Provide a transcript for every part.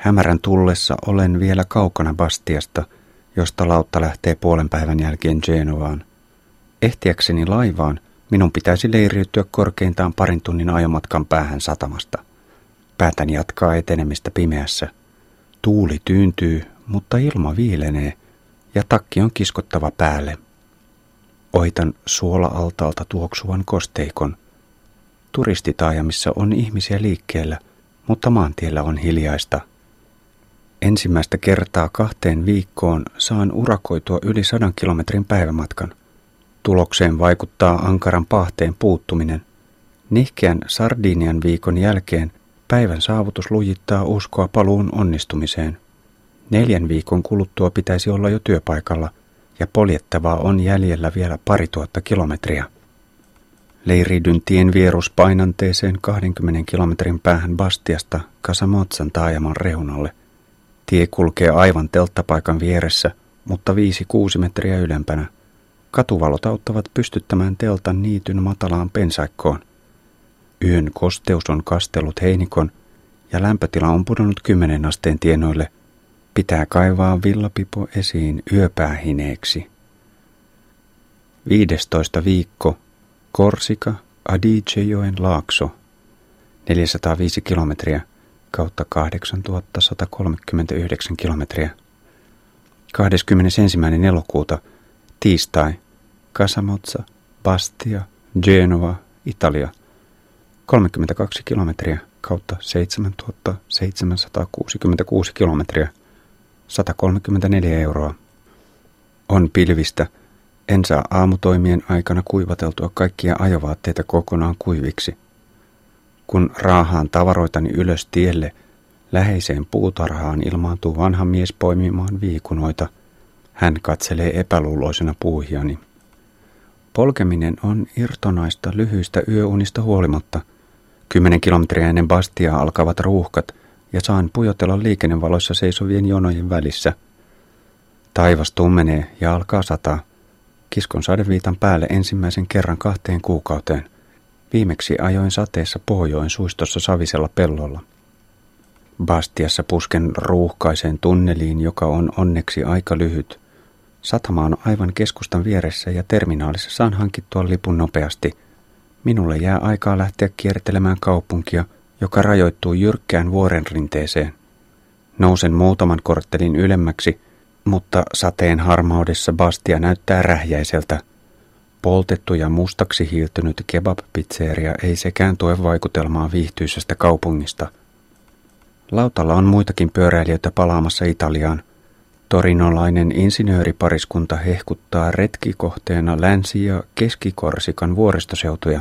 Hämärän tullessa olen vielä kaukana Bastiasta, josta lautta lähtee puolen päivän jälkeen Genovaan. Ehtiäkseni laivaan minun pitäisi leiriytyä korkeintaan parin tunnin ajomatkan päähän satamasta. Päätän jatkaa etenemistä pimeässä. Tuuli tyyntyy, mutta ilma viilenee ja takki on kiskottava päälle. Oitan suola-altaalta tuoksuvan kosteikon. Turistitaajamissa on ihmisiä liikkeellä, mutta maantiellä on hiljaista. Ensimmäistä kertaa kahteen viikkoon saan urakoitua yli sadan kilometrin päivämatkan. Tulokseen vaikuttaa ankaran pahteen puuttuminen. Nihkeän Sardinian viikon jälkeen päivän saavutus lujittaa uskoa paluun onnistumiseen. Neljän viikon kuluttua pitäisi olla jo työpaikalla ja poljettavaa on jäljellä vielä pari tuhatta kilometriä. Leiridyn tien vierus painanteeseen 20 kilometrin päähän Bastiasta Kasamotsan taajaman reunalle. Tie kulkee aivan telttapaikan vieressä, mutta 5-6 metriä ylempänä. Katuvalot auttavat pystyttämään teltan niityn matalaan pensaikkoon. Yön kosteus on kastellut heinikon ja lämpötila on pudonnut kymmenen asteen tienoille. Pitää kaivaa villapipo esiin yöpäähineeksi. 15 viikko Korsika Adicejoen laakso 405 kilometriä kautta 8139 kilometriä. 21. elokuuta tiistai Casamozza, Bastia, Genova, Italia. 32 kilometriä kautta 7766 kilometriä. 134 euroa. On pilvistä. En saa aamutoimien aikana kuivateltua kaikkia ajovaatteita kokonaan kuiviksi. Kun raahaan tavaroitani ylös tielle, läheiseen puutarhaan ilmaantuu vanha mies poimimaan viikunoita. Hän katselee epäluuloisena puuhiani. Polkeminen on irtonaista lyhyistä yöunista huolimatta. Kymmenen kilometriä ennen Bastiaa alkavat ruuhkat ja saan pujotella liikennevaloissa seisovien jonojen välissä. Taivas tummenee ja alkaa sataa. Kiskon sadeviitan päälle ensimmäisen kerran kahteen kuukauteen. Viimeksi ajoin sateessa Pohjoin suistossa savisella pellolla. Bastiassa pusken ruuhkaiseen tunneliin, joka on onneksi aika lyhyt. Satama on aivan keskustan vieressä ja terminaalissa saan hankittua lipun nopeasti. Minulle jää aikaa lähteä kiertelemään kaupunkia, joka rajoittuu jyrkkään vuoren rinteeseen. Nousen muutaman korttelin ylemmäksi, mutta sateen harmaudessa Bastia näyttää rähjäiseltä. Poltettu ja mustaksi hiiltynyt kebab-pizzeria ei sekään tue vaikutelmaa viihtyisestä kaupungista. Lautalla on muitakin pyöräilijöitä palaamassa Italiaan. Torinolainen insinööripariskunta hehkuttaa retkikohteena Länsi- ja Keskikorsikan vuoristoseutuja.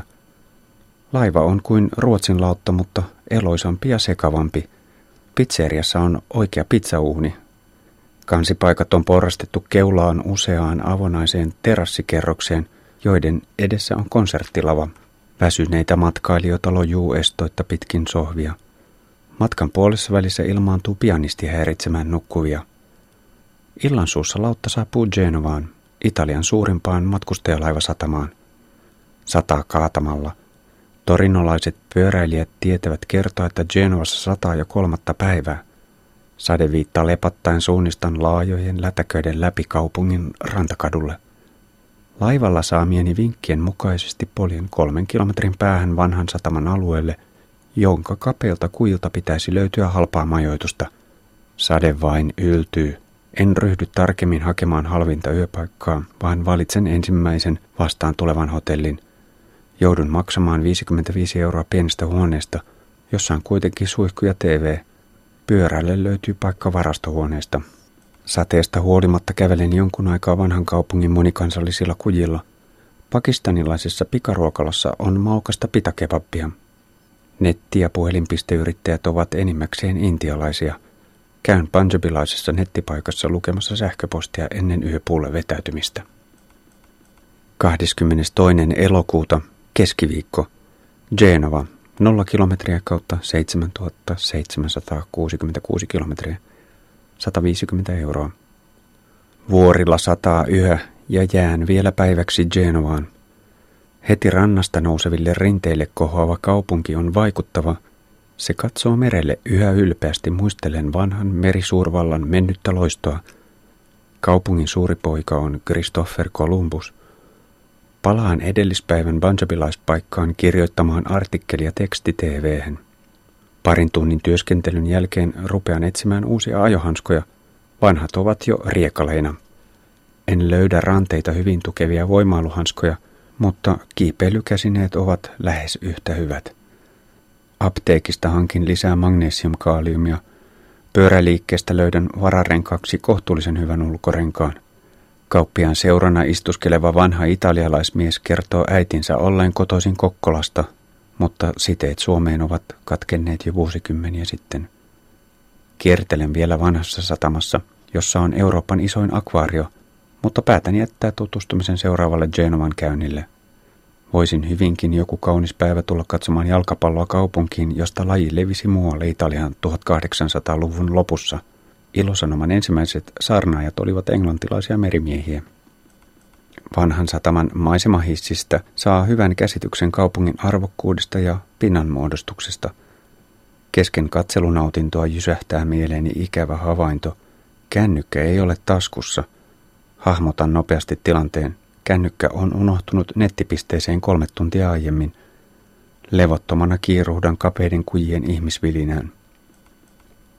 Laiva on kuin Ruotsin lautta, mutta eloisampi ja sekavampi. Pizzeriassa on oikea pizzauuni. Kansipaikat on porrastettu keulaan useaan avonaiseen terassikerrokseen, joiden edessä on konserttilava. Väsyneitä matkailijoita lojuu estoitta pitkin sohvia. Matkan puolessa välissä ilmaantuu pianisti häiritsemään nukkuvia. Illansuussa lautta saapuu Genovaan, Italian suurimpaan matkustajalaivasatamaan. Sataa kaatamalla. Torinolaiset pyöräilijät tietävät kertoa, että Genovassa sataa jo kolmatta päivää. Sade viittaa lepattaen suunnistan laajojen lätäköiden läpi kaupungin rantakadulle. Laivalla saamieni vinkkien mukaisesti poljen kolmen kilometrin päähän vanhan sataman alueelle, jonka kapeilta kuilta pitäisi löytyä halpaa majoitusta. Sade vain yltyy. En ryhdy tarkemmin hakemaan halvinta yöpaikkaa, vaan valitsen ensimmäisen vastaan tulevan hotellin. Joudun maksamaan 55 euroa pienestä huoneesta, jossa on kuitenkin suihku ja TV. Pyörälle löytyy paikka varastohuoneesta. Sateesta huolimatta kävelen jonkun aikaa vanhan kaupungin monikansallisilla kujilla. Pakistanilaisessa pikaruokalassa on maukasta pitakebappia. Netti- ja puhelinpisteyrittäjät ovat enimmäkseen intialaisia – Käyn panjabilaisessa nettipaikassa lukemassa sähköpostia ennen yöpuulle vetäytymistä. 22. elokuuta, keskiviikko, Genova, 0 kilometriä kautta 7766 kilometriä, 150 euroa. Vuorilla sataa yhä ja jään vielä päiväksi Genovaan. Heti rannasta nouseville rinteille kohoava kaupunki on vaikuttava – Se katsoo merelle yhä ylpeästi muistellen vanhan merisuurvallan mennyttä loistoa. Kaupungin suuri poika on Christopher Columbus. Palaan edellispäivän banjabilaispaikkaan kirjoittamaan artikkelia teksti TV:hen. Parin tunnin työskentelyn jälkeen rupean etsimään uusia ajohanskoja. Vanhat ovat jo riekaleina. En löydä ranteita hyvin tukevia voimailuhanskoja, mutta kiipeilykäsineet ovat lähes yhtä hyvät. Apteekista hankin lisää magnesiumkaaliumia. Pyöräliikkeestä löydän vararenkaksi kohtuullisen hyvän ulkorenkaan. Kauppiaan seurana istuskeleva vanha italialaismies kertoo äitinsä olleen kotoisin Kokkolasta, mutta siteet Suomeen ovat katkenneet jo vuosikymmeniä sitten. Kiertelen vielä vanhassa satamassa, jossa on Euroopan isoin akvaario, mutta päätän jättää tutustumisen seuraavalle Genovan käynnille – Voisin hyvinkin joku kaunis päivä tulla katsomaan jalkapalloa kaupunkiin, josta laji levisi muualle Italian 1800-luvun lopussa. Ilosanoman ensimmäiset saarnaajat olivat englantilaisia merimiehiä. Vanhan sataman maisemahissistä saa hyvän käsityksen kaupungin arvokkuudesta ja pinnanmuodostuksesta. Kesken katselunautintoa jysähtää mieleeni ikävä havainto. Kännykkä ei ole taskussa. Hahmotan nopeasti tilanteen Kännykkä on unohtunut nettipisteeseen kolme tuntia aiemmin. Levottomana kiiruhdan kapeiden kujien ihmisvilinään.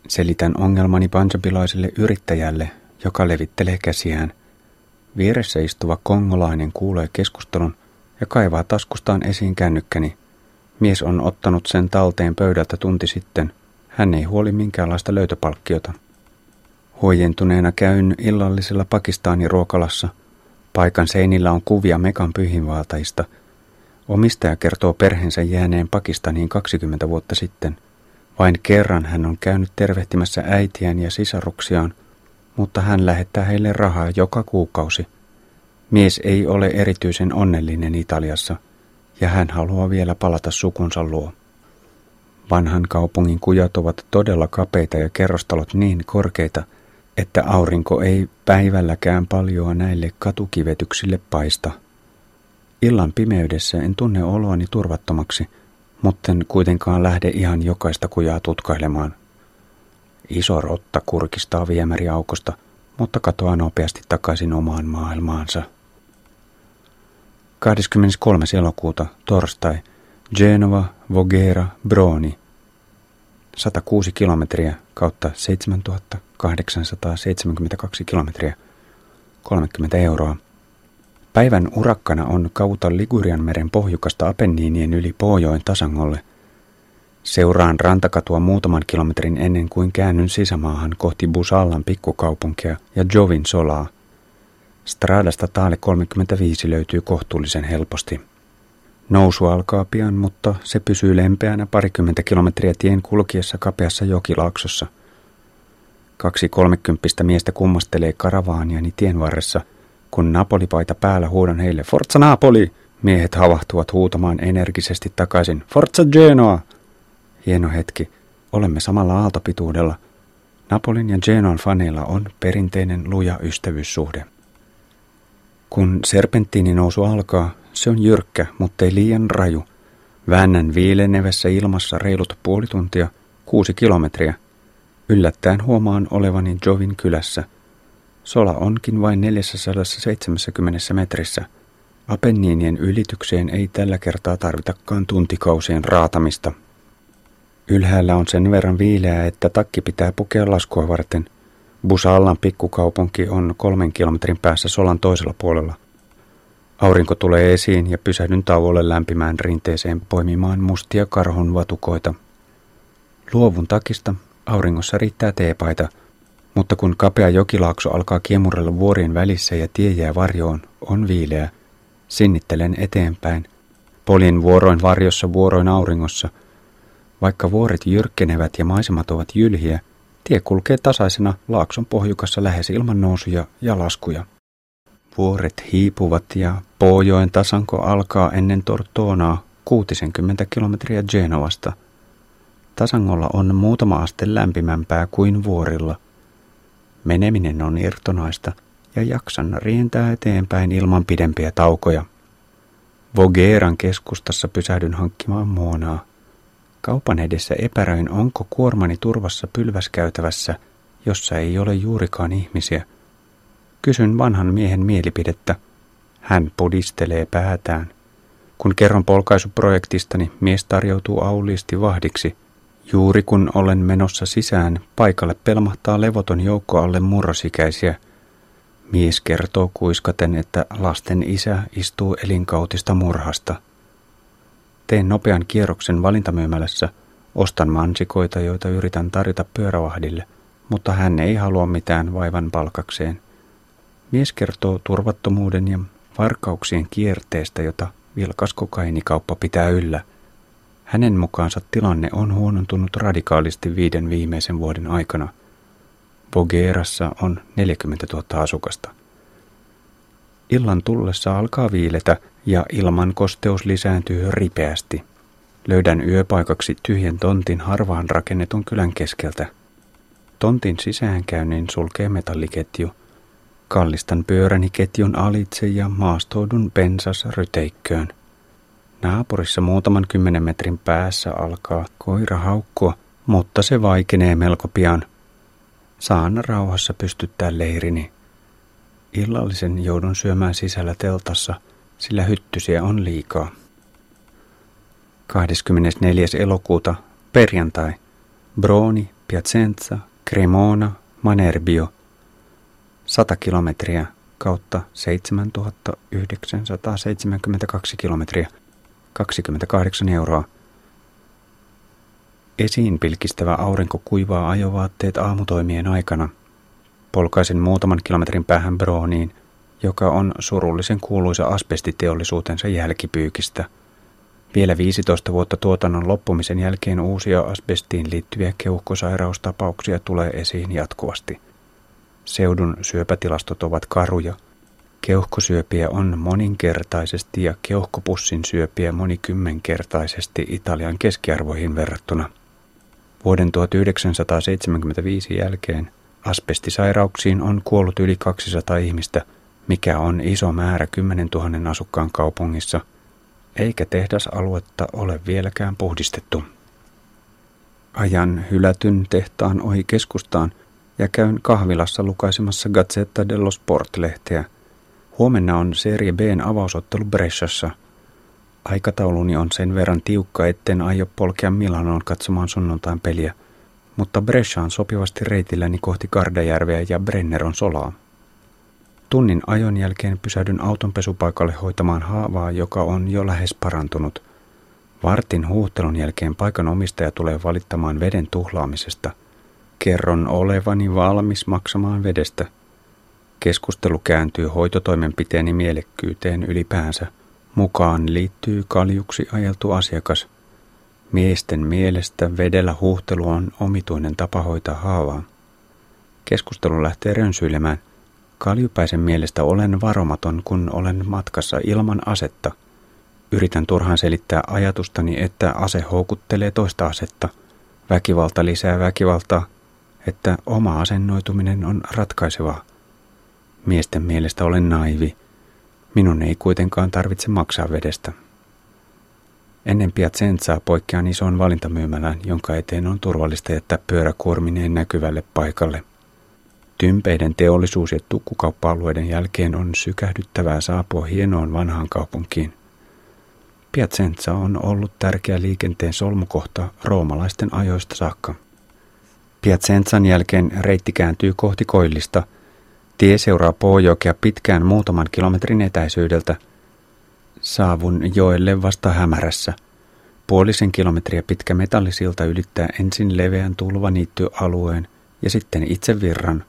Selitän ongelmani panjabilaiselle yrittäjälle, joka levittelee käsiään. Vieressä istuva kongolainen kuulee keskustelun ja kaivaa taskustaan esiin kännykkäni. Mies on ottanut sen talteen pöydältä tunti sitten. Hän ei huoli minkäänlaista löytöpalkkiota. Huojentuneena käyn illallisella Pakistanin ruokalassa – Paikan seinillä on kuvia Mekan pyhinvaltaista. Omistaja kertoo perheensä jääneen Pakistaniin 20 vuotta sitten. Vain kerran hän on käynyt tervehtimässä äitiään ja sisaruksiaan, mutta hän lähettää heille rahaa joka kuukausi. Mies ei ole erityisen onnellinen Italiassa, ja hän haluaa vielä palata sukunsa luo. Vanhan kaupungin kujat ovat todella kapeita ja kerrostalot niin korkeita – että aurinko ei päivälläkään paljoa näille katukivetyksille paista. Illan pimeydessä en tunne oloani turvattomaksi, mutta en kuitenkaan lähde ihan jokaista kujaa tutkailemaan. Iso rotta kurkistaa viemäriaukosta, mutta katoaa nopeasti takaisin omaan maailmaansa. 23. elokuuta, torstai, Genova, Voghera, Broni. 106 kilometriä kautta 7872 kilometriä, 30 euroa. Päivän urakkana on kauta Ligurian meren pohjukasta Apenniinien yli Poojoen tasangolle. Seuraan rantakatua muutaman kilometrin ennen kuin käännyn sisämaahan kohti Busallan pikkukaupunkia ja Jovin solaa. Stradasta taale 35 löytyy kohtuullisen helposti. Nousu alkaa pian, mutta se pysyy lempeänä parikymmentä kilometriä tien kulkiessa kapeassa jokilaaksossa. Kaksi kolmekymppistä miestä kummastelee karavaaniani tien varressa. Kun Napolipaita päällä huudan heille Forza Napoli! Miehet havahtuvat huutamaan energisesti takaisin Forza Genoa! Hieno hetki. Olemme samalla aaltopituudella. Napolin ja Genoan faneilla on perinteinen luja ystävyyssuhde. Kun serpenttiini nousu alkaa, se on jyrkkä, mutta ei liian raju. Väännän viilenevässä ilmassa reilut puoli tuntia, kuusi kilometriä. Yllättäen huomaan olevani Jovin kylässä. Sola onkin vain 470 metrissä. Apenniinien ylitykseen ei tällä kertaa tarvitakaan tuntikausien raatamista. Ylhäällä on sen verran viileää, että takki pitää pukea laskua varten. Busallan pikkukaupunki on kolmen kilometrin päässä Solan toisella puolella – Aurinko tulee esiin ja pysähdyn tauolle lämpimään rinteeseen poimimaan mustia karhun vatukoita. Luovun takista auringossa riittää teepaita, mutta kun kapea jokilaakso alkaa kiemurella vuorien välissä ja tie jää varjoon, on viileä. Sinnittelen eteenpäin. Polin vuoroin varjossa vuoroin auringossa. Vaikka vuoret jyrkkenevät ja maisemat ovat jylhiä, tie kulkee tasaisena laakson pohjukassa lähes ilman nousuja ja laskuja. Vuoret hiipuvat ja Poojoen tasanko alkaa ennen Tortonaa 60 kilometriä Genovasta. Tasangolla on muutama aste lämpimämpää kuin vuorilla. Meneminen on irtonaista ja jaksan rientää eteenpäin ilman pidempiä taukoja. Vogeran keskustassa pysähdyn hankkimaan muonaa. Kaupan edessä epäröin, onko kuormani turvassa pylväskäytävässä, jossa ei ole juurikaan ihmisiä. Kysyn vanhan miehen mielipidettä. Hän pudistelee päätään. Kun kerron polkaisuprojektistani, mies tarjoutuu auliisti vahdiksi. Juuri kun olen menossa sisään, paikalle pelmahtaa levoton joukko alle murrosikäisiä. Mies kertoo kuiskaten, että lasten isä istuu elinkautista murhasta. Teen nopean kierroksen valintamyymälässä, ostan mansikoita, joita yritän tarjota pyörävahdille, mutta hän ei halua mitään vaivan palkakseen. Mies kertoo turvattomuuden ja varkauksien kierteestä, jota vilkas kokainikauppa pitää yllä. Hänen mukaansa tilanne on huonontunut radikaalisti viiden viimeisen vuoden aikana. Bogerassa on 40 000 asukasta. Illan tullessa alkaa viiletä ja ilman kosteus lisääntyy ripeästi. Löydän yöpaikaksi tyhjen tontin harvaan rakennetun kylän keskeltä. Tontin sisäänkäynnin sulkee metalliketju. Kallistan pyöräni ketjun alitse ja maastoudun pensas ryteikköön. Naapurissa muutaman kymmenen metrin päässä alkaa koira haukkua, mutta se vaikenee melko pian. Saan rauhassa pystyttää leirini. Illallisen joudun syömään sisällä teltassa, sillä hyttysiä on liikaa. 24. elokuuta, perjantai. Broni, Piacenza, Cremona, Manerbio. 100 kilometriä kautta 7972 kilometriä. 28 euroa. Esiin pilkistävä aurinko kuivaa ajovaatteet aamutoimien aikana. Polkaisen muutaman kilometrin päähän Brooniin, joka on surullisen kuuluisa asbestiteollisuutensa jälkipyykistä. Vielä 15 vuotta tuotannon loppumisen jälkeen uusia asbestiin liittyviä keuhkosairaustapauksia tulee esiin jatkuvasti. Seudun syöpätilastot ovat karuja – Keuhkosyöpiä on moninkertaisesti ja keuhkopussin syöpiä monikymmenkertaisesti Italian keskiarvoihin verrattuna. Vuoden 1975 jälkeen asbestisairauksiin on kuollut yli 200 ihmistä, mikä on iso määrä 10 000 asukkaan kaupungissa, eikä tehdasaluetta ole vieläkään puhdistettu. Ajan hylätyn tehtaan ohi keskustaan ja käyn kahvilassa lukaisemassa Gazzetta dello Sport-lehteä – Huomenna on Serie Bn avausottelu Bressassa. Aikatauluni on sen verran tiukka, etten aio polkea Milanoon katsomaan sunnuntain peliä, mutta Brescia on sopivasti reitilläni kohti Kardajärveä ja Brenneron solaa. Tunnin ajon jälkeen pysähdyn autonpesupaikalle hoitamaan haavaa, joka on jo lähes parantunut. Vartin huuhtelun jälkeen paikan omistaja tulee valittamaan veden tuhlaamisesta. Kerron olevani valmis maksamaan vedestä – Keskustelu kääntyy hoitotoimenpiteeni mielekkyyteen ylipäänsä. Mukaan liittyy kaljuksi ajeltu asiakas. Miesten mielestä vedellä huuhtelu on omituinen tapa hoitaa haavaa. Keskustelu lähtee rönsyilemään. Kaljupäisen mielestä olen varomaton, kun olen matkassa ilman asetta. Yritän turhaan selittää ajatustani, että ase houkuttelee toista asetta. Väkivalta lisää väkivaltaa, että oma asennoituminen on ratkaisevaa. Miesten mielestä olen naivi. Minun ei kuitenkaan tarvitse maksaa vedestä. Ennen Piazzenzaa poikkean isoon valintamyymälään, jonka eteen on turvallista jättää pyöräkuormineen näkyvälle paikalle. Tympeiden teollisuus- ja tukkukauppa-alueiden jälkeen on sykähdyttävää saapua hienoon vanhaan kaupunkiin. Piacenza on ollut tärkeä liikenteen solmukohta roomalaisten ajoista saakka. Piacenzan jälkeen reitti kääntyy kohti koillista – Tie seuraa Poojokea pitkään muutaman kilometrin etäisyydeltä. Saavun joelle vasta hämärässä. Puolisen kilometriä pitkä metallisilta ylittää ensin leveän tulvaniittyalueen ja sitten itse virran.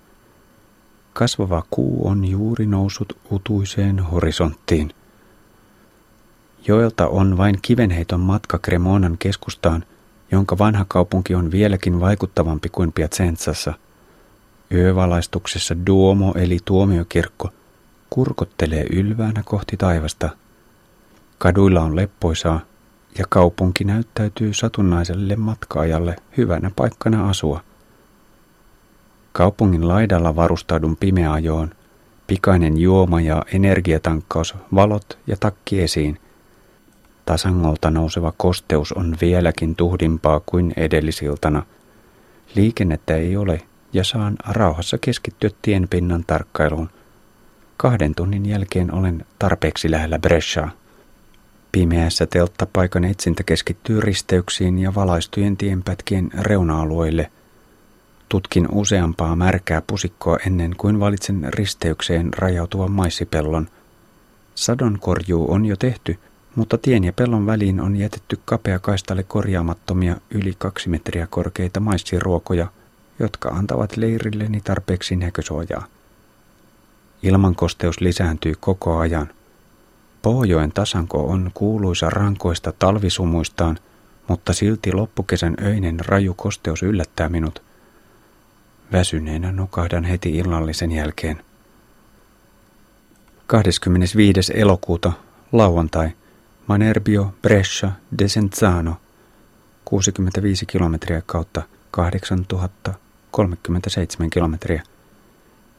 Kasvava kuu on juuri noussut utuiseen horisonttiin. Joelta on vain kivenheiton matka Cremonan keskustaan, jonka vanha kaupunki on vieläkin vaikuttavampi kuin Piacenzassa – Yövalaistuksessa Duomo eli tuomiokirkko kurkottelee ylväänä kohti taivasta. Kaduilla on leppoisaa ja kaupunki näyttäytyy satunnaiselle matkaajalle hyvänä paikkana asua. Kaupungin laidalla varustaudun pimeajoon, pikainen juoma ja energiatankkaus, valot ja takki esiin. Tasangolta nouseva kosteus on vieläkin tuhdimpaa kuin edellisiltana. Liikennettä ei ole ja saan rauhassa keskittyä tienpinnan tarkkailuun. Kahden tunnin jälkeen olen tarpeeksi lähellä Brescia. Pimeässä telttapaikan etsintä keskittyy risteyksiin ja valaistujen tienpätkien reuna-alueille. Tutkin useampaa märkää pusikkoa ennen kuin valitsen risteykseen rajautuvan maissipellon. Sadonkorjuu on jo tehty, mutta tien ja pellon väliin on jätetty kapea kaistalle korjaamattomia yli kaksi metriä korkeita maissiruokoja, jotka antavat leirilleni tarpeeksi näkösuojaa. Ilmankosteus lisääntyy koko ajan – Pohjoen tasanko on kuuluisa rankoista talvisumuistaan, mutta silti loppukesän öinen raju kosteus yllättää minut. Väsyneenä nukahdan heti illallisen jälkeen. 25. elokuuta, lauantai, Manerbio Brescia Desenzano, 65 kilometriä kautta 8037 kilometriä,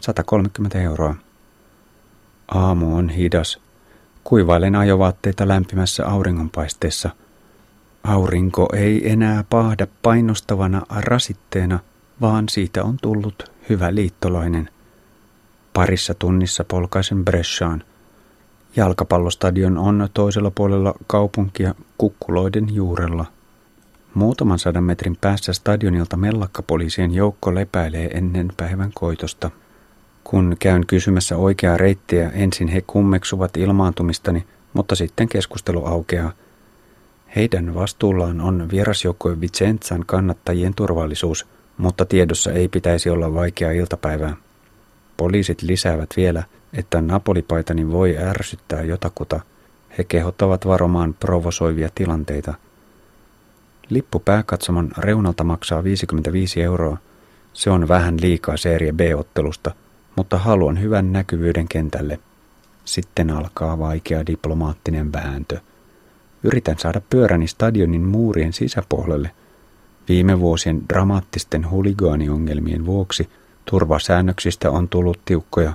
130 euroa. Aamu on hidas Kuivailen ajovaatteita lämpimässä auringonpaisteessa. Aurinko ei enää paahda painostavana rasitteena, vaan siitä on tullut hyvä liittolainen. Parissa tunnissa polkaisen Bresciaan. Jalkapallostadion on toisella puolella kaupunkia kukkuloiden juurella. Muutaman sadan metrin päässä stadionilta mellakkapoliisien joukko lepäilee ennen päivän koitosta. Kun käyn kysymässä oikeaa reittiä, ensin he kummeksuvat ilmaantumistani, mutta sitten keskustelu aukeaa. Heidän vastuullaan on vierasjoukkojen Vicenzan kannattajien turvallisuus, mutta tiedossa ei pitäisi olla vaikea iltapäivää. Poliisit lisäävät vielä, että napolipaitani voi ärsyttää jotakuta. He kehottavat varomaan provosoivia tilanteita. Lippu pääkatsomon reunalta maksaa 55 euroa. Se on vähän liikaa seerie B-ottelusta – mutta haluan hyvän näkyvyyden kentälle. Sitten alkaa vaikea diplomaattinen vääntö. Yritän saada pyöräni stadionin muurien sisäpuolelle. Viime vuosien dramaattisten huligaaniongelmien vuoksi turvasäännöksistä on tullut tiukkoja.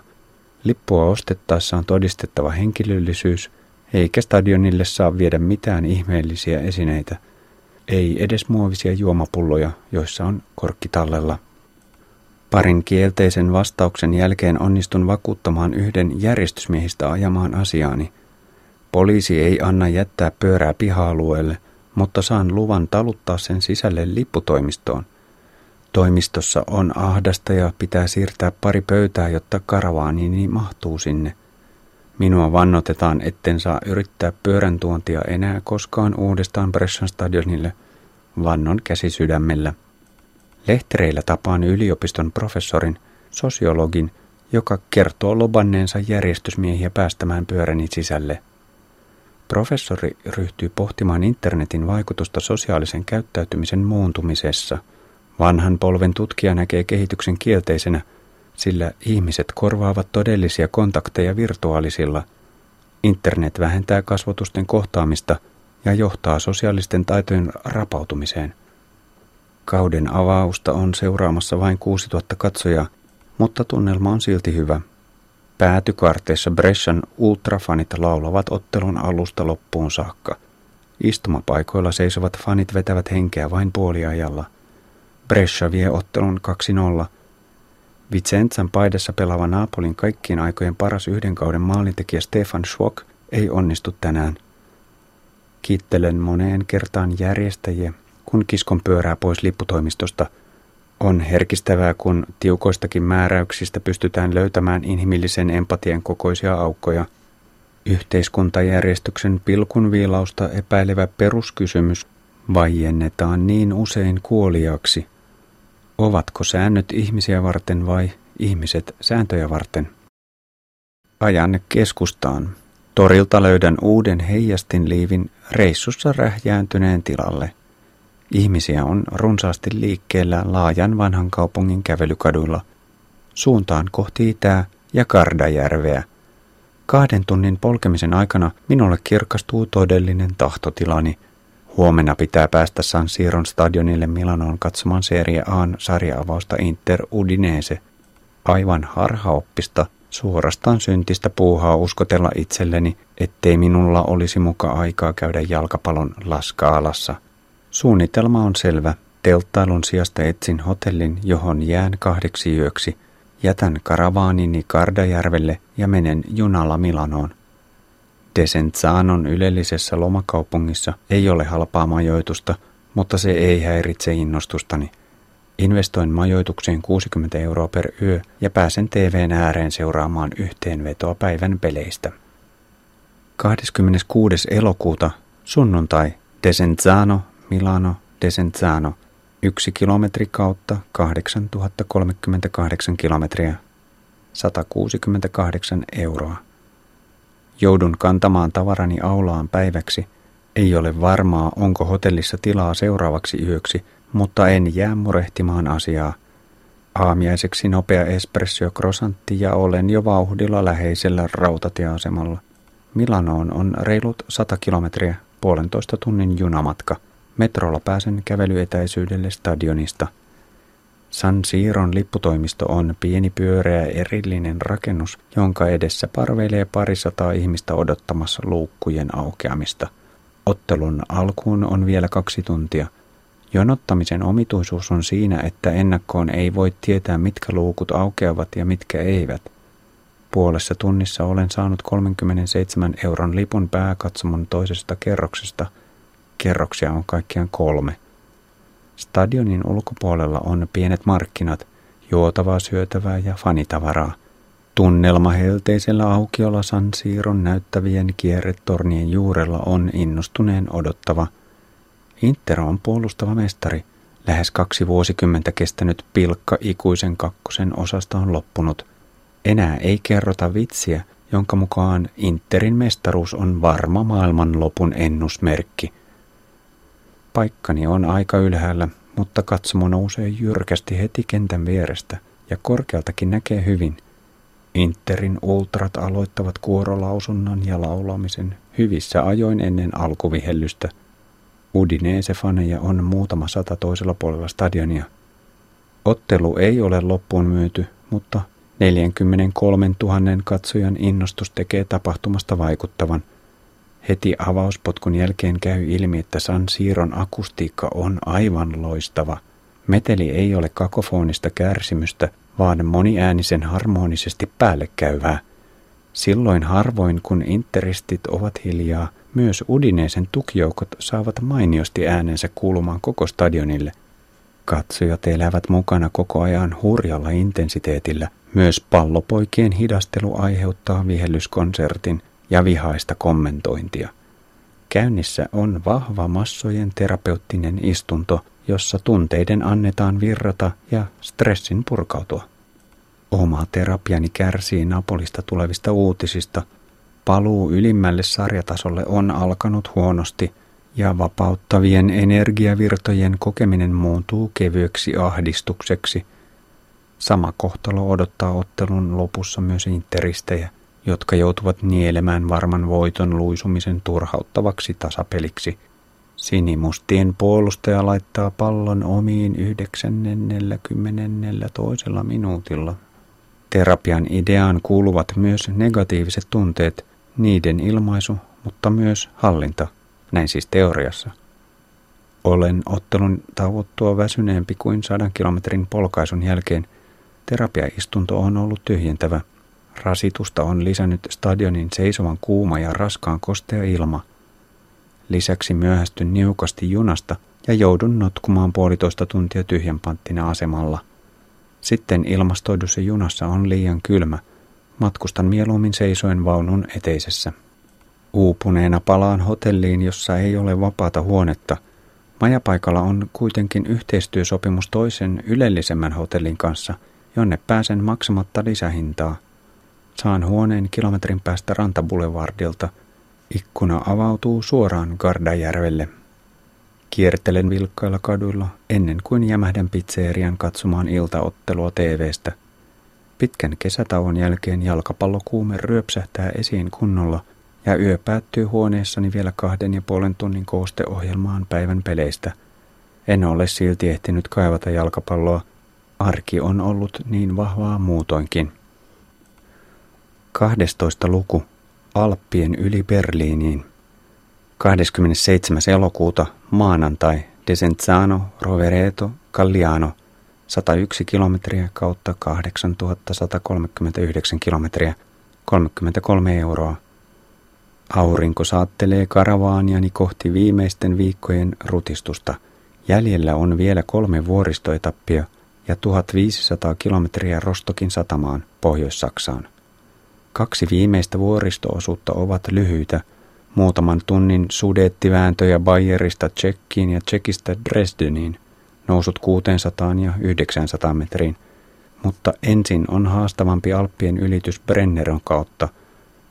Lippua ostettaessa on todistettava henkilöllisyys, eikä stadionille saa viedä mitään ihmeellisiä esineitä. Ei edes muovisia juomapulloja, joissa on korkki tallella. Parin kielteisen vastauksen jälkeen onnistun vakuuttamaan yhden järjestysmiehistä ajamaan asiaani. Poliisi ei anna jättää pyörää piha-alueelle, mutta saan luvan taluttaa sen sisälle lipputoimistoon. Toimistossa on ahdasta ja pitää siirtää pari pöytää, jotta karavaanini mahtuu sinne. Minua vannotetaan, etten saa yrittää pyörän tuontia enää koskaan uudestaan Bressan stadionille. Vannon käsi sydämellä. Lehtereillä tapaan yliopiston professorin, sosiologin, joka kertoo lobanneensa järjestysmiehiä päästämään pyöräni sisälle. Professori ryhtyy pohtimaan internetin vaikutusta sosiaalisen käyttäytymisen muuntumisessa. Vanhan polven tutkija näkee kehityksen kielteisenä, sillä ihmiset korvaavat todellisia kontakteja virtuaalisilla. Internet vähentää kasvotusten kohtaamista ja johtaa sosiaalisten taitojen rapautumiseen – Kauden avausta on seuraamassa vain 6000 katsojaa, mutta tunnelma on silti hyvä. Päätykarteissa Brescian ultrafanit laulavat ottelun alusta loppuun saakka. Istumapaikoilla seisovat fanit vetävät henkeä vain puoliajalla. Brescia vie ottelun 2-0. Vicenzan paidassa pelaava Napolin kaikkien aikojen paras yhden kauden maalintekijä Stefan Schwok ei onnistu tänään. Kiittelen moneen kertaan järjestäjiä kun kiskon pyörää pois lipputoimistosta. On herkistävää, kun tiukoistakin määräyksistä pystytään löytämään inhimillisen empatian kokoisia aukkoja. Yhteiskuntajärjestyksen pilkunviilausta epäilevä peruskysymys vaiennetaan niin usein kuoliaksi. Ovatko säännöt ihmisiä varten vai ihmiset sääntöjä varten? Ajan keskustaan. Torilta löydän uuden heijastinliivin reissussa rähjääntyneen tilalle. Ihmisiä on runsaasti liikkeellä laajan vanhan kaupungin kävelykaduilla, suuntaan kohti itää ja Kardajärveä. Kahden tunnin polkemisen aikana minulle kirkastuu todellinen tahtotilani. Huomenna pitää päästä San Siron stadionille Milanoon katsomaan Serie A:n sarjaavausta Inter Udinese. Aivan harhaoppista – Suorastaan syntistä puuhaa uskotella itselleni, ettei minulla olisi muka aikaa käydä jalkapallon laskaalassa. Suunnitelma on selvä. Telttailun sijasta etsin hotellin, johon jään kahdeksi yöksi. Jätän karavaanini Kardajärvelle ja menen junalla Milanoon. Desenzanon ylellisessä lomakaupungissa ei ole halpaa majoitusta, mutta se ei häiritse innostustani. Investoin majoitukseen 60 euroa per yö ja pääsen TVn ääreen seuraamaan yhteenvetoa päivän peleistä. 26. elokuuta, sunnuntai, Desenzano, Milano, Desenzano, yksi kilometri kautta 8038 kilometriä, 168 euroa. Joudun kantamaan tavarani aulaan päiväksi. Ei ole varmaa, onko hotellissa tilaa seuraavaksi yöksi, mutta en jää murehtimaan asiaa. Aamiaiseksi nopea espresso croissantti ja olen jo vauhdilla läheisellä rautatieasemalla. Milanoon on reilut 100 kilometriä, puolentoista tunnin junamatka. Metrolla pääsen kävelyetäisyydelle stadionista – San Siiron lipputoimisto on pieni pyöreä erillinen rakennus, jonka edessä parveilee parisataa ihmistä odottamassa luukkujen aukeamista. Ottelun alkuun on vielä kaksi tuntia. Jonottamisen omituisuus on siinä, että ennakkoon ei voi tietää, mitkä luukut aukeavat ja mitkä eivät. Puolessa tunnissa olen saanut 37 euron lipun pääkatsomon toisesta kerroksesta. Kerroksia on kaikkiaan kolme – Stadionin ulkopuolella on pienet markkinat, juotavaa, syötävää ja fanitavaraa. Tunnelma helteisellä aukiolla San Siiron näyttävien kierretornien juurella on innostuneen odottava. Inter on puolustava mestari. Lähes kaksi vuosikymmentä kestänyt pilkka ikuisen kakkosen osasta on loppunut. Enää ei kerrota vitsiä, jonka mukaan Interin mestaruus on varma maailmanlopun ennusmerkki – Paikkani on aika ylhäällä, mutta katsomo nousee jyrkästi heti kentän vierestä ja korkealtakin näkee hyvin. Interin ultrat aloittavat kuorolausunnan ja laulamisen hyvissä ajoin ennen alkuvihellystä. Udinese-faneja on muutama sata toisella puolella stadionia. Ottelu ei ole loppuun myyty, mutta 43 000 katsojan innostus tekee tapahtumasta vaikuttavan – Heti avauspotkun jälkeen käy ilmi, että San Siiron akustiikka on aivan loistava. Meteli ei ole kakofonista kärsimystä, vaan moniäänisen harmonisesti päällekkäyvää. Silloin harvoin, kun interistit ovat hiljaa, myös Udineesen tukijoukot saavat mainiosti äänensä kuulumaan koko stadionille. Katsojat elävät mukana koko ajan hurjalla intensiteetillä. Myös pallopoikien hidastelu aiheuttaa vihellyskonsertin, ja vihaista kommentointia. Käynnissä on vahva massojen terapeuttinen istunto, jossa tunteiden annetaan virrata ja stressin purkautua. Oma terapiani kärsii Napolista tulevista uutisista. Paluu ylimmälle sarjatasolle on alkanut huonosti ja vapauttavien energiavirtojen kokeminen muuntuu kevyeksi ahdistukseksi. Sama kohtalo odottaa ottelun lopussa myös interistejä jotka joutuvat nielemään varman voiton luisumisen turhauttavaksi tasapeliksi. Sinimustien puolustaja laittaa pallon omiin 940 toisella minuutilla. Terapian ideaan kuuluvat myös negatiiviset tunteet, niiden ilmaisu, mutta myös hallinta, näin siis teoriassa. Olen ottelun tauottua väsyneempi kuin sadan kilometrin polkaisun jälkeen. Terapiaistunto on ollut tyhjentävä – Rasitusta on lisännyt stadionin seisovan kuuma ja raskaan kostea ilma. Lisäksi myöhästyn niukasti junasta ja joudun notkumaan puolitoista tuntia tyhjänpanttina asemalla. Sitten ilmastoidussa junassa on liian kylmä. Matkustan mieluummin seisoen vaunun eteisessä. Uupuneena palaan hotelliin, jossa ei ole vapaata huonetta. Majapaikalla on kuitenkin yhteistyösopimus toisen ylellisemmän hotellin kanssa, jonne pääsen maksamatta lisähintaa – Saan huoneen kilometrin päästä rantabulevardilta. Ikkuna avautuu suoraan Gardajärvelle. Kiertelen vilkkailla kaduilla ennen kuin jämähdän pizzerian katsomaan iltaottelua TVstä. Pitkän kesätauon jälkeen jalkapallokuume ryöpsähtää esiin kunnolla ja yö päättyy huoneessani vielä kahden ja puolen tunnin koosteohjelmaan päivän peleistä. En ole silti ehtinyt kaivata jalkapalloa. Arki on ollut niin vahvaa muutoinkin. 12. luku Alppien yli Berliiniin. 27. elokuuta maanantai Desenzano Rovereto Galliano 101 kilometriä kautta 8139 kilometriä 33 euroa. Aurinko saattelee karavaaniani kohti viimeisten viikkojen rutistusta. Jäljellä on vielä kolme vuoristoetappia ja 1500 kilometriä Rostokin satamaan Pohjois-Saksaan. Kaksi viimeistä vuoristoosuutta ovat lyhyitä, muutaman tunnin sudettivääntöjä Bayerista Tsekkiin ja Tsekistä Dresdeniin, nousut 600 ja 900 metriin, mutta ensin on haastavampi Alppien ylitys Brenneron kautta.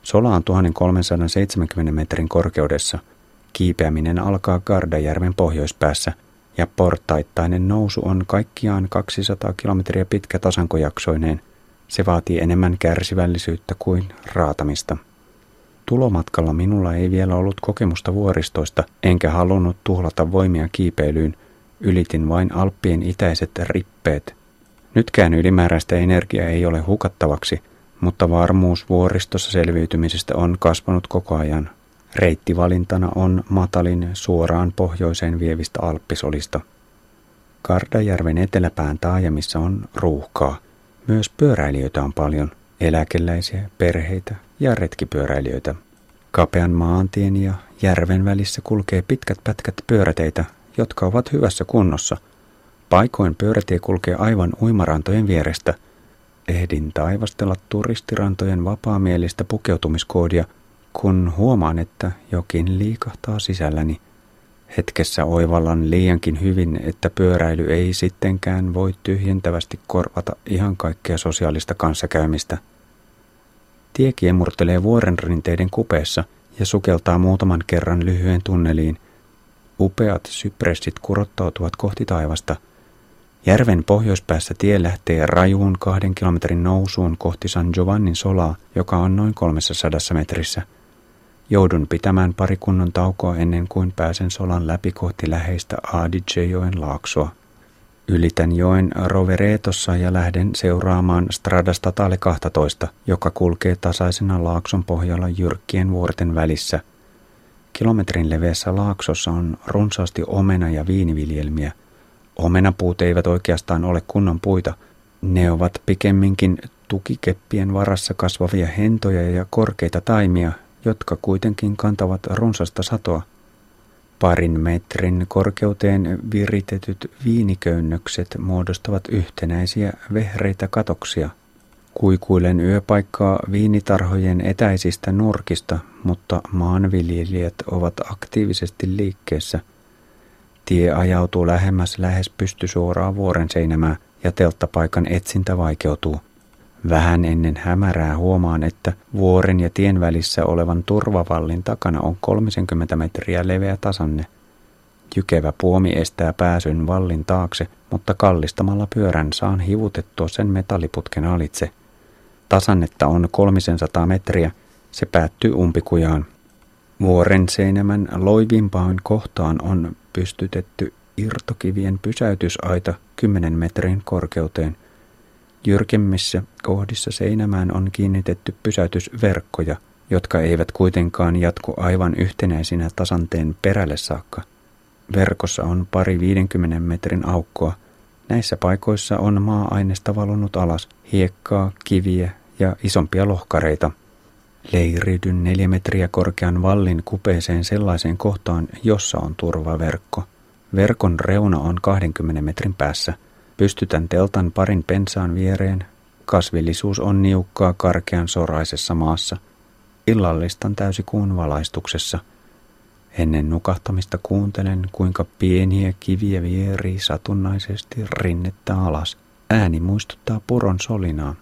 Solaan 1370 metrin korkeudessa. Kiipeäminen alkaa Gardajärven pohjoispäässä. Ja portaittainen nousu on kaikkiaan 200 kilometriä pitkä tasankojaksoineen – se vaatii enemmän kärsivällisyyttä kuin raatamista. Tulomatkalla minulla ei vielä ollut kokemusta vuoristoista, enkä halunnut tuhlata voimia kiipeilyyn. Ylitin vain Alppien itäiset rippeet. Nytkään ylimääräistä energiaa ei ole hukattavaksi, mutta varmuus vuoristossa selviytymisestä on kasvanut koko ajan. Reittivalintana on matalin suoraan pohjoiseen vievistä Alppisolista. Kardajärven eteläpään taajamissa on ruuhkaa. Myös pyöräilijöitä on paljon, eläkeläisiä, perheitä ja retkipyöräilijöitä. Kapean maantien ja järven välissä kulkee pitkät pätkät pyöräteitä, jotka ovat hyvässä kunnossa. Paikoin pyörätie kulkee aivan uimarantojen vierestä. Ehdin taivastella turistirantojen vapaamielistä pukeutumiskoodia, kun huomaan, että jokin liikahtaa sisälläni – Hetkessä oivallan liiankin hyvin, että pyöräily ei sittenkään voi tyhjentävästi korvata ihan kaikkea sosiaalista kanssakäymistä. Tie kiemurtelee vuoren rinteiden kupeessa ja sukeltaa muutaman kerran lyhyen tunneliin. Upeat sypressit kurottautuvat kohti taivasta. Järven pohjoispäässä tie lähtee rajuun kahden kilometrin nousuun kohti San Giovannin solaa, joka on noin 300 metrissä – Joudun pitämään pari kunnon taukoa ennen kuin pääsen solan läpi kohti läheistä Adige-joen laaksoa. Ylitän joen Roveretossa ja lähden seuraamaan Stradasta Tale 12, joka kulkee tasaisena laakson pohjalla jyrkkien vuorten välissä. Kilometrin leveässä laaksossa on runsaasti omena- ja viiniviljelmiä. Omenapuut eivät oikeastaan ole kunnon puita. Ne ovat pikemminkin tukikeppien varassa kasvavia hentoja ja korkeita taimia, jotka kuitenkin kantavat runsasta satoa. Parin metrin korkeuteen viritetyt viiniköynnökset muodostavat yhtenäisiä vehreitä katoksia. Kuikuilen yöpaikkaa viinitarhojen etäisistä nurkista, mutta maanviljelijät ovat aktiivisesti liikkeessä. Tie ajautuu lähemmäs lähes pystysuoraa vuoren seinämää ja telttapaikan etsintä vaikeutuu. Vähän ennen hämärää huomaan, että vuoren ja tien välissä olevan turvavallin takana on 30 metriä leveä tasanne. Jykevä puomi estää pääsyn vallin taakse, mutta kallistamalla pyörän saan hivutettua sen metalliputken alitse. Tasannetta on 300 metriä, se päättyy umpikujaan. Vuoren seinämän loivimpaan kohtaan on pystytetty irtokivien pysäytysaita 10 metrin korkeuteen – Jyrkemmissä kohdissa seinämään on kiinnitetty pysäytysverkkoja, jotka eivät kuitenkaan jatku aivan yhtenäisinä tasanteen perälle saakka. Verkossa on pari 50 metrin aukkoa. Näissä paikoissa on maa-ainesta valunut alas, hiekkaa, kiviä ja isompia lohkareita. Leiridyn neljä metriä korkean vallin kupeeseen sellaiseen kohtaan, jossa on turvaverkko. Verkon reuna on 20 metrin päässä – Pystytän teltan parin pensaan viereen. Kasvillisuus on niukkaa karkean soraisessa maassa. Illallistan täysikuun valaistuksessa. Ennen nukahtamista kuuntelen, kuinka pieniä kiviä vierii satunnaisesti rinnettä alas. Ääni muistuttaa puron solinaa.